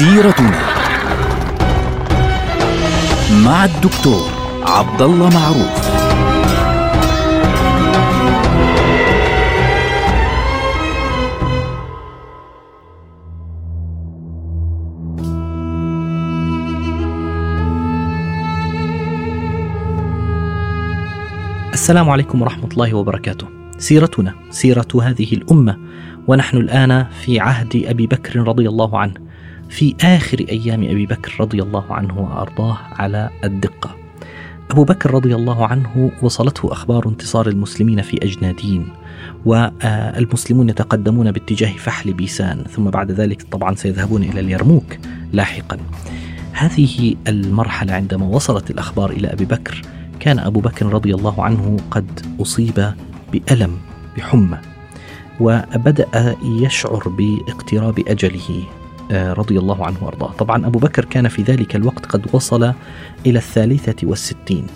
سيرتنا مع الدكتور عبد الله معروف السلام عليكم ورحمة الله وبركاته. سيرتنا سيرة هذه الأمة ونحن الآن في عهد أبي بكر رضي الله عنه في آخر أيام أبي بكر رضي الله عنه وأرضاه على الدقة. أبو بكر رضي الله عنه وصلته أخبار انتصار المسلمين في أجنادين والمسلمون يتقدمون باتجاه فحل بيسان ثم بعد ذلك طبعا سيذهبون إلى اليرموك لاحقا. هذه المرحلة عندما وصلت الأخبار إلى أبي بكر كان أبو بكر رضي الله عنه قد أصيب بألم بحمى وبدأ يشعر باقتراب أجله رضي الله عنه وأرضاه. طبعا أبو بكر كان في ذلك الوقت قد وصل إلى الثالثة والستين.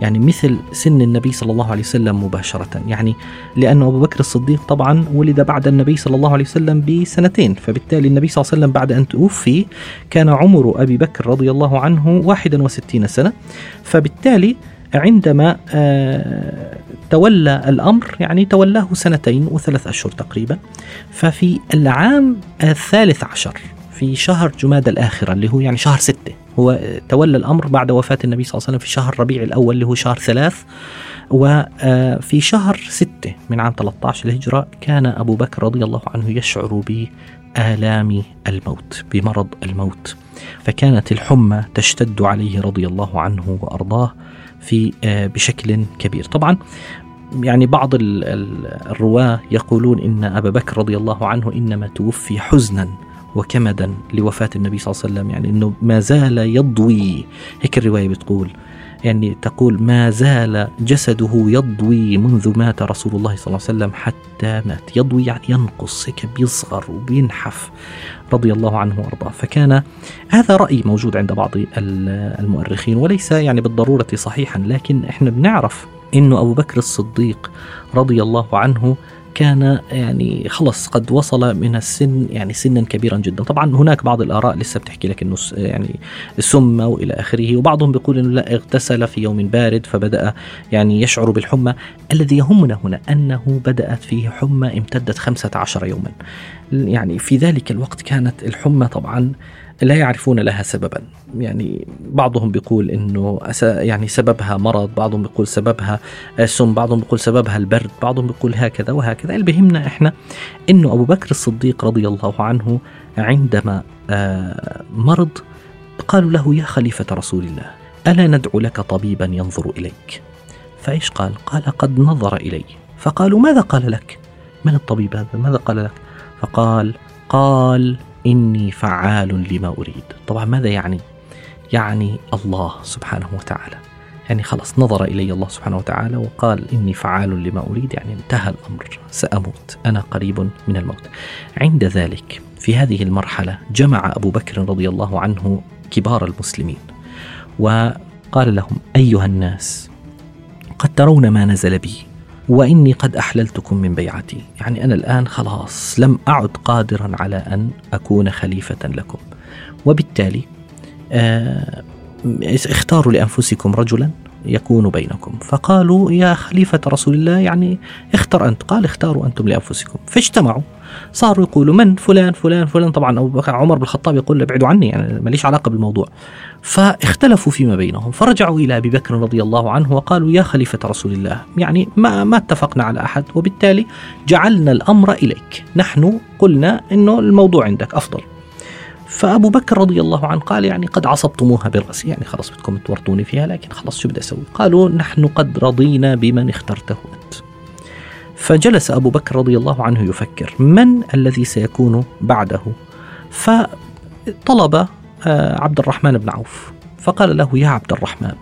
يعني مثل سن النبي صلى الله عليه وسلم مباشرة. يعني لأن أبو بكر الصديق طبعا ولد بعد النبي صلى الله عليه وسلم بسنتين. فبالتالي النبي صلى الله عليه وسلم بعد أن توفي كان عمر أبي بكر رضي الله عنه 61 سنة. فبالتالي عندما آه، تولى الأمر يعني تولاه سنتين وثلاث أشهر تقريبا ففي العام الثالث عشر في شهر جماد الآخرة اللي هو يعني شهر ستة هو تولى الأمر بعد وفاة النبي صلى الله عليه وسلم في شهر ربيع الأول اللي هو شهر ثلاث وفي شهر ستة من عام 13 الهجرة كان أبو بكر رضي الله عنه يشعر بآلام الموت بمرض الموت. فكانت الحمى تشتد عليه رضي الله عنه وأرضاه في آه، بشكل كبير. طبعا يعني بعض الرواة يقولون إن أبا بكر رضي الله عنه إنما توفي حزنا وكمدا لوفاة النبي صلى الله عليه وسلم يعني إنه ما زال يضوي. هيك الرواية بتقول. يعني تقول ما زال جسده يضوي منذ مات رسول الله صلى الله عليه وسلم حتى مات. يضوي يعني ينقص هيك بيصغر وبينحف رضي الله عنه وأرضاه. فكان هذا رأي موجود عند بعض المؤرخين وليس يعني بالضرورة صحيحا لكن إحنا بنعرف إنه أبو بكر الصديق رضي الله عنه كان يعني خلص قد وصل من السن يعني سنا كبيرا جدا. طبعا هناك بعض الآراء لسه بتحكي لك أنه يعني سم وإلى آخره. وبعضهم بيقول أنه لا اغتسل في يوم بارد فبدأ يعني يشعر بالحمى. الذي يهمنا هنا أنه بدأت فيه حمى امتدت 15 يوما. يعني في ذلك الوقت كانت الحمى طبعا لا يعرفون لها سببا. يعني بعضهم بيقول إنه يعني سببها مرض بعضهم بيقول سببها سم بعضهم بيقول سببها البرد بعضهم بيقول هكذا وهكذا. اللي بهمنا إحنا إنه أبو بكر الصديق رضي الله عنه عندما آه، مرض قالوا له يا خليفة رسول الله ألا ندعو لك طبيبا ينظر إليك؟ فإيش قال؟ قال قد نظر إلي. فقالوا ماذا قال لك؟ من الطبيب هذا؟ ماذا قال لك؟ فقال قال إني فعال لما أريد. طبعا ماذا يعني؟ يعني الله سبحانه وتعالى. يعني خلص نظر إلي الله سبحانه وتعالى وقال إني فعال لما أريد. يعني انتهى الأمر سأموت. أنا قريب من الموت. عند ذلك في هذه المرحلة جمع أبو بكر رضي الله عنه كبار المسلمين وقال لهم أيها الناس قد ترون ما نزل بي وإني قد أحللتكم من بيعتي، يعني أنا الآن خلاص لم أعد قادرا على أن أكون خليفة لكم. وبالتالي آه اختاروا لأنفسكم رجلا يكون بينكم. فقالوا يا خليفة رسول الله يعني اختر أنت. قال اختاروا أنتم لأنفسكم. فاجتمعوا. صاروا يقولوا من؟ فلان فلان فلان. طبعا أبو بكر عمر بن الخطاب يقول ابعدوا عني يعني ماليش علاقة بالموضوع. فاختلفوا فيما بينهم. فرجعوا إلى أبي بكر رضي الله عنه وقالوا يا خليفة رسول الله يعني ما, ما اتفقنا على أحد وبالتالي جعلنا الأمر إليك. نحن قلنا أنه الموضوع عندك أفضل. فأبو بكر رضي الله عنه قال يعني قد عصبتموها بالرأس يعني خلاص بدكم تورطوني فيها لكن خلاص شو بدي أسوي؟ قالوا نحن قد رضينا بمن اخترته أنت. فجلس أبو بكر رضي الله عنه يفكر من الذي سيكون بعده؟ فطلب آه، عبد الرحمن بن عوف. فقال له يا عبد الرحمن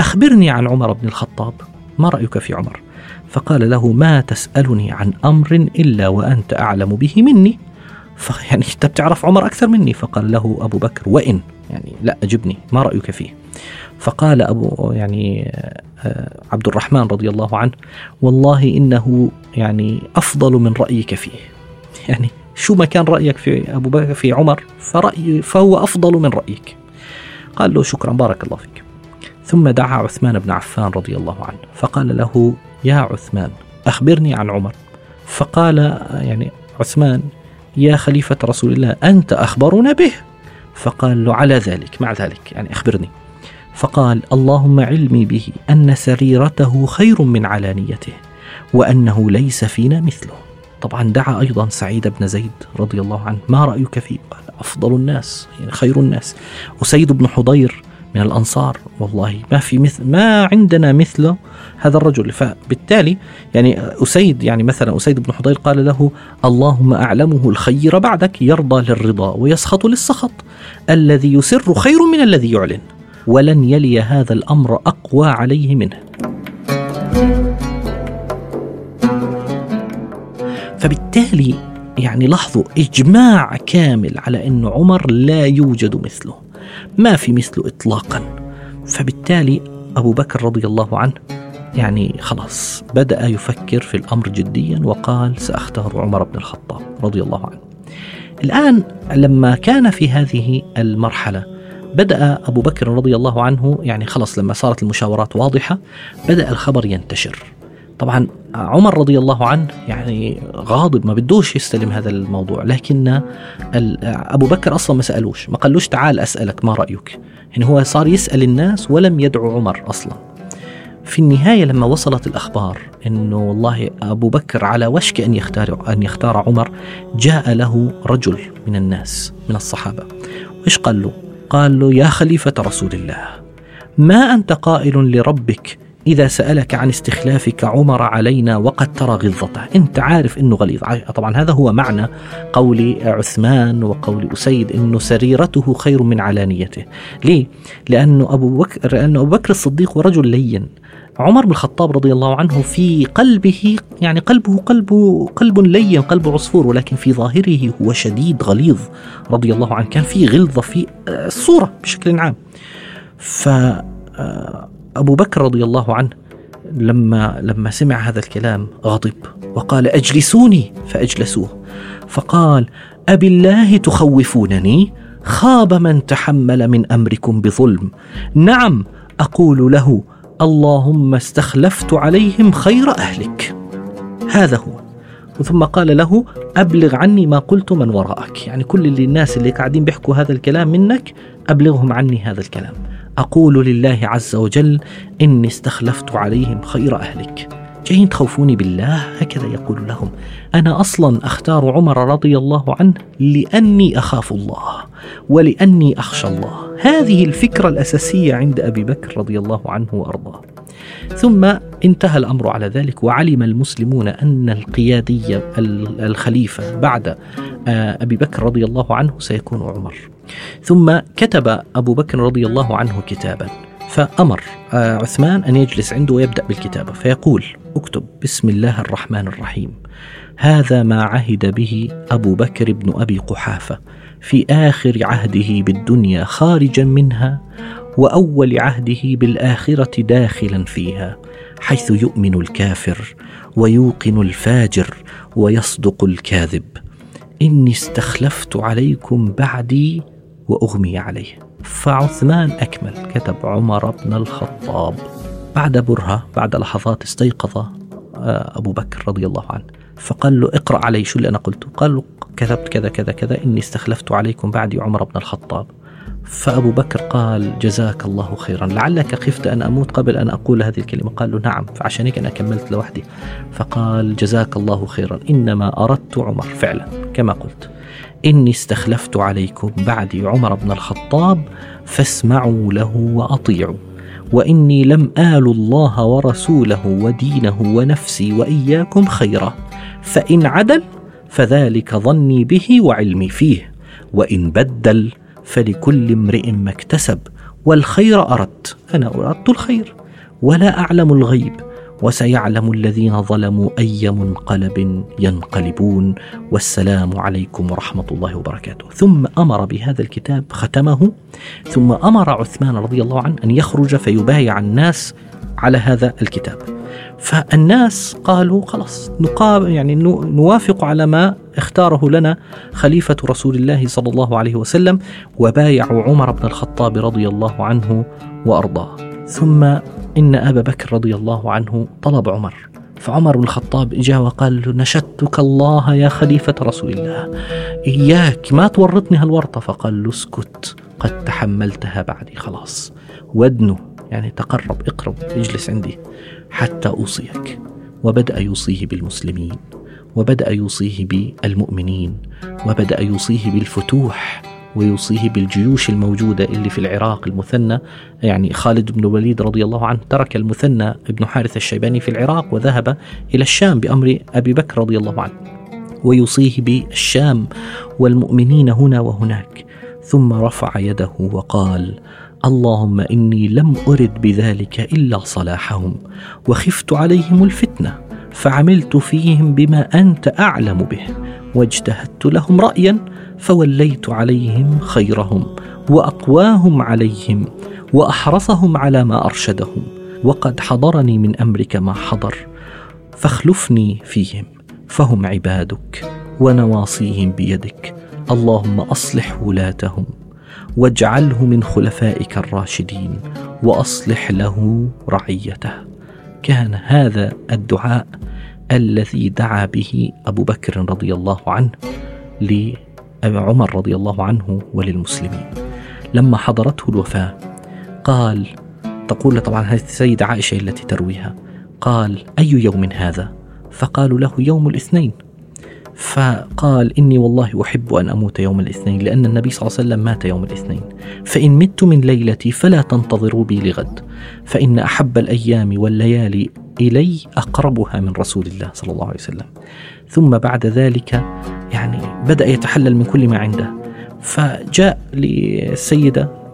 أخبرني عن عمر بن الخطاب. ما رأيك في عمر؟ فقال له ما تسألني عن أمر إلا وأنت أعلم به مني. فيعني انت بتعرف عمر أكثر مني؟ فقال له أبو بكر وإن؟ يعني لا أجبني ما رأيك فيه. فقال أبو يعني آه، عبد الرحمن رضي الله عنه والله إنه يعني أفضل من رأيك فيه. يعني شو ما كان رأيك في أبو بكر في عمر فرأي فهو أفضل من رأيك. قال له شكرا بارك الله فيك. ثم دعا عثمان بن عفان رضي الله عنه. فقال له يا عثمان أخبرني عن عمر. فقال يعني عثمان يا خليفة رسول الله أنت أخبرنا به. فقال له على ذلك. مع ذلك يعني أخبرني. فقال اللهم علمي به أن سريرته خير من علانيته وأنه ليس فينا مثله. طبعا دعا أيضا سعيد بن زيد رضي الله عنه. ما رأيك فيه؟ قال أفضل الناس يعني خير الناس. أسيد بن حضير من الأنصار. والله ما في مثل ما عندنا مثله هذا الرجل. فبالتالي يعني أسيد يعني مثلا أسيد بن حضير قال له اللهم أعلمه الخير بعدك يرضى للرضا ويسخط للسخط. الذي يسر خير من الذي يعلن ولن يلي هذا الأمر أقوى عليه منه. فبالتالي يعني لاحظوا إجماع كامل على أن عمر لا يوجد مثله. ما في مثله إطلاقا. فبالتالي أبو بكر رضي الله عنه يعني خلاص بدأ يفكر في الأمر جديا وقال سأختار عمر بن الخطاب رضي الله عنه. الآن لما كان في هذه المرحلة بدأ أبو بكر رضي الله عنه يعني خلص لما صارت المشاورات واضحة بدأ الخبر ينتشر. طبعا عمر رضي الله عنه يعني غاضب ما بدوش يستلم هذا الموضوع لكن أبو بكر أصلا ما سألوش ما قالوش تعال أسألك ما رأيك؟ يعني هو صار يسأل الناس ولم يدعو عمر أصلا. في النهاية لما وصلت الأخبار إنه والله أبو بكر على وشك أن يختار أن يختار عمر جاء له رجل من الناس من الصحابة. وايش قال له؟ قال له يا خليفة رسول الله ما أنت قائل لربك إذا سألك عن استخلافك عمر علينا وقد ترى غلظته. أنت عارف أنه غليظ. طبعا هذا هو معنى قول عثمان وقول أسيد أنه سريرته خير من علانيته. ليه؟ لأنه أبو بكر, لأنه أبو بكر الصديق رجل لين. عمر بن الخطاب رضي الله عنه في قلبه يعني قلبه قلبه قلب لين قلب عصفور ولكن في ظاهره هو شديد غليظ رضي الله عنه. كان في غلظة في الصورة بشكل عام. ف آه، أبو بكر رضي الله عنه لما لما سمع هذا الكلام غضب وقال أجلسوني؟ فأجلسوه. فقال أبي الله تخوفونني؟ خاب من تحمل من أمركم بظلم. نعم أقول له اللهم استخلفت عليهم خير أهلك. هذا هو. ثم قال له أبلغ عني ما قلت من وراءك. يعني كل اللي الناس اللي قاعدين بيحكوا هذا الكلام منك أبلغهم عني هذا الكلام. أقول لله عز وجل إني استخلفت عليهم خير أهلك. جايين تخوفوني بالله هكذا يقول لهم. أنا أصلا أختار عمر رضي الله عنه لأني أخاف الله ولأني أخشى الله. هذه الفكرة الأساسية عند أبي بكر رضي الله عنه وأرضاه. ثم انتهى الأمر على ذلك وعلم المسلمون أن القياديه الخليفة بعد آه، أبي بكر رضي الله عنه سيكون عمر. ثم كتب أبو بكر رضي الله عنه كتابا. فأمر آه، عثمان أن يجلس عنده ويبدأ بالكتابة. فيقول اكتب بسم الله الرحمن الرحيم. هذا ما عهد به أبو بكر بن أبي قحافة في آخر عهده بالدنيا خارجا منها وأول عهده بالآخرة داخلا فيها حيث يؤمن الكافر ويوقن الفاجر ويصدق الكاذب. إني استخلفت عليكم بعدي وأغمي عليه. فعثمان أكمل كتب عمر بن الخطاب. بعد برهة بعد لحظات استيقظ آه، أبو بكر رضي الله عنه. فقال له اقرأ علي شو اللي أنا قلته. قال له كتبت كذا كذا كذا إني استخلفت عليكم بعدي عمر بن الخطاب. فأبو بكر قال جزاك الله خيرا. لعلك خفت أن أموت قبل أن أقول هذه الكلمة. قال له نعم فعشان هيك أنا كملت لوحدي. فقال جزاك الله خيرا. إنما أردت عمر فعلا كما قلت. إني استخلفت عليكم بعدي عمر بن الخطاب فاسمعوا له وأطيعوا وإني لم آل الله ورسوله ودينه ونفسي وإياكم خيرا فإن عدل فذلك ظني به وعلمي فيه وإن بدل فلكل امرئ ما اكتسب والخير اردت أنا اردت الخير ولا أعلم الغيب. وسيعلم الذين ظلموا أي منقلب ينقلبون. والسلام عليكم ورحمة الله وبركاته. ثم أمر بهذا الكتاب ختمه. ثم أمر عثمان رضي الله عنه أن يخرج فيبايع الناس على هذا الكتاب. فالناس قالوا خلاص نقاب يعني نوافق على ما اختاره لنا خليفة رسول الله صلى الله عليه وسلم وبايعوا عمر بن الخطاب رضي الله عنه وأرضاه. ثم إن أبا بكر رضي الله عنه طلب عمر. فعمر بن الخطاب اجا وقال له نشدتك الله يا خليفة رسول الله. إياك ما تورطني هالورطة. فقال له اسكت قد تحملتها بعدي خلاص. ودنه يعني تقرب اقرب اجلس عندي حتى أوصيك. وبدأ يوصيه بالمسلمين وبدأ يوصيه بالمؤمنين وبدأ يوصيه بالفتوح. ويوصيه بالجيوش الموجودة اللي في العراق المثنى. يعني خالد بن الوليد رضي الله عنه ترك المثنى ابن حارث الشيباني في العراق وذهب إلى الشام بأمر أبي بكر رضي الله عنه ويوصيه بالشام والمؤمنين هنا وهناك. ثم رفع يده وقال اللهم إني لم أرد بذلك إلا صلاحهم وخفت عليهم الفتنة فعملت فيهم بما أنت أعلم به واجتهدت لهم رايا فوليت عليهم خيرهم وأقواهم عليهم وأحرصهم على ما أرشدهم وقد حضرني من أمرك ما حضر فاخلفني فيهم فهم عبادك ونواصيهم بيدك اللهم أصلح ولاتهم واجعله من خلفائك الراشدين وأصلح له رعيته كان هذا الدعاء الذي دعا به أبو بكر رضي الله عنه لعمر رضي الله عنه وللمسلمين. لما حضرته الوفاة قال تقول طبعا هذه السيدة عائشة التي ترويها قال أي يوم هذا؟ فقالوا له يوم الاثنين. فقال إني والله أحب أن أموت يوم الاثنين لأن النبي صلى الله عليه وسلم مات يوم الاثنين. فإن مت من ليلتي فلا تنتظروا بي لغد. فإن أحب الأيام والليالي إلي أقربها من رسول الله صلى الله عليه وسلم. ثم بعد ذلك يعني بدأ يتحلل من كل ما عنده. فجاء للسيدة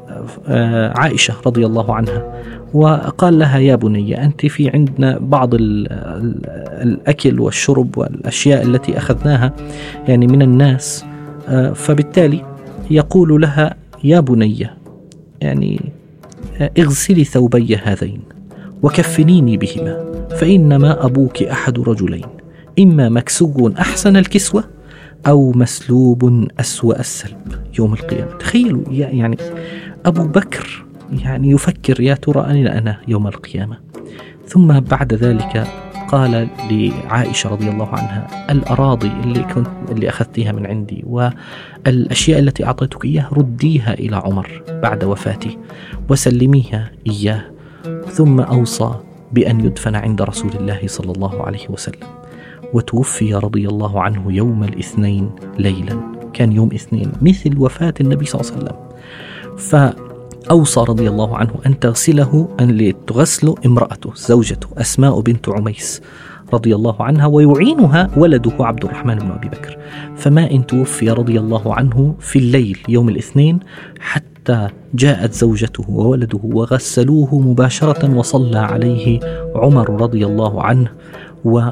عائشة رضي الله عنها وقال لها يا بني أنت في عندنا بعض الأكل والشرب والأشياء التي أخذناها يعني من الناس آه، فبالتالي يقول لها يا بني يعني آه، اغسلي ثوبي هذين وكفنيني بهما فإنما أبوك أحد رجلين إما مكسو أحسن الكسوة أو مسلوب أسوأ السلب يوم القيامة. تخيلوا يعني أبو بكر يعني يفكر يا ترى أين أنا يوم القيامة. ثم بعد ذلك قال لعائشة رضي الله عنها الأراضي اللي كنت اللي أخذتيها من عندي والأشياء التي أعطيتك إياها رديها إلى عمر بعد وفاتي وسلميها إياه. ثم أوصى بأن يدفن عند رسول الله صلى الله عليه وسلم وتوفي رضي الله عنه يوم الاثنين ليلا. كان يوم اثنين مثل وفاة النبي صلى الله عليه وسلم. ف أوصى رضي الله عنه أن تغسله أن تغسل امرأته زوجته أسماء بنت عميس رضي الله عنها ويعينها ولده عبد الرحمن بن أبي بكر. فما إن توفي رضي الله عنه في الليل يوم الاثنين حتى جاءت زوجته وولده وغسلوه مباشرة وصلى عليه عمر رضي الله عنه و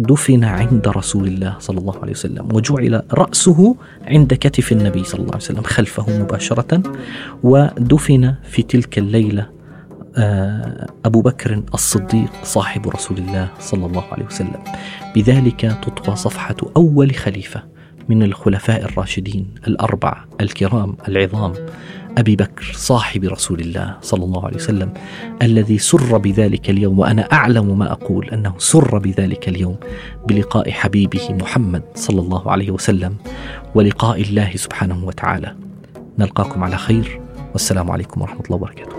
دفن عند رسول الله صلى الله عليه وسلم وجعل رأسه عند كتف النبي صلى الله عليه وسلم خلفه مباشرة ودفن في تلك الليلة آه، أبو بكر الصديق صاحب رسول الله صلى الله عليه وسلم. بذلك تطوى صفحة أول خليفة من الخلفاء الراشدين الأربع الكرام العظام. أبي بكر صاحب رسول الله صلى الله عليه وسلم الذي سر بذلك اليوم وأنا أعلم ما أقول أنه سر بذلك اليوم بلقاء حبيبه محمد صلى الله عليه وسلم ولقاء الله سبحانه وتعالى. نلقاكم على خير والسلام عليكم ورحمة الله وبركاته.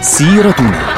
سيرتنا.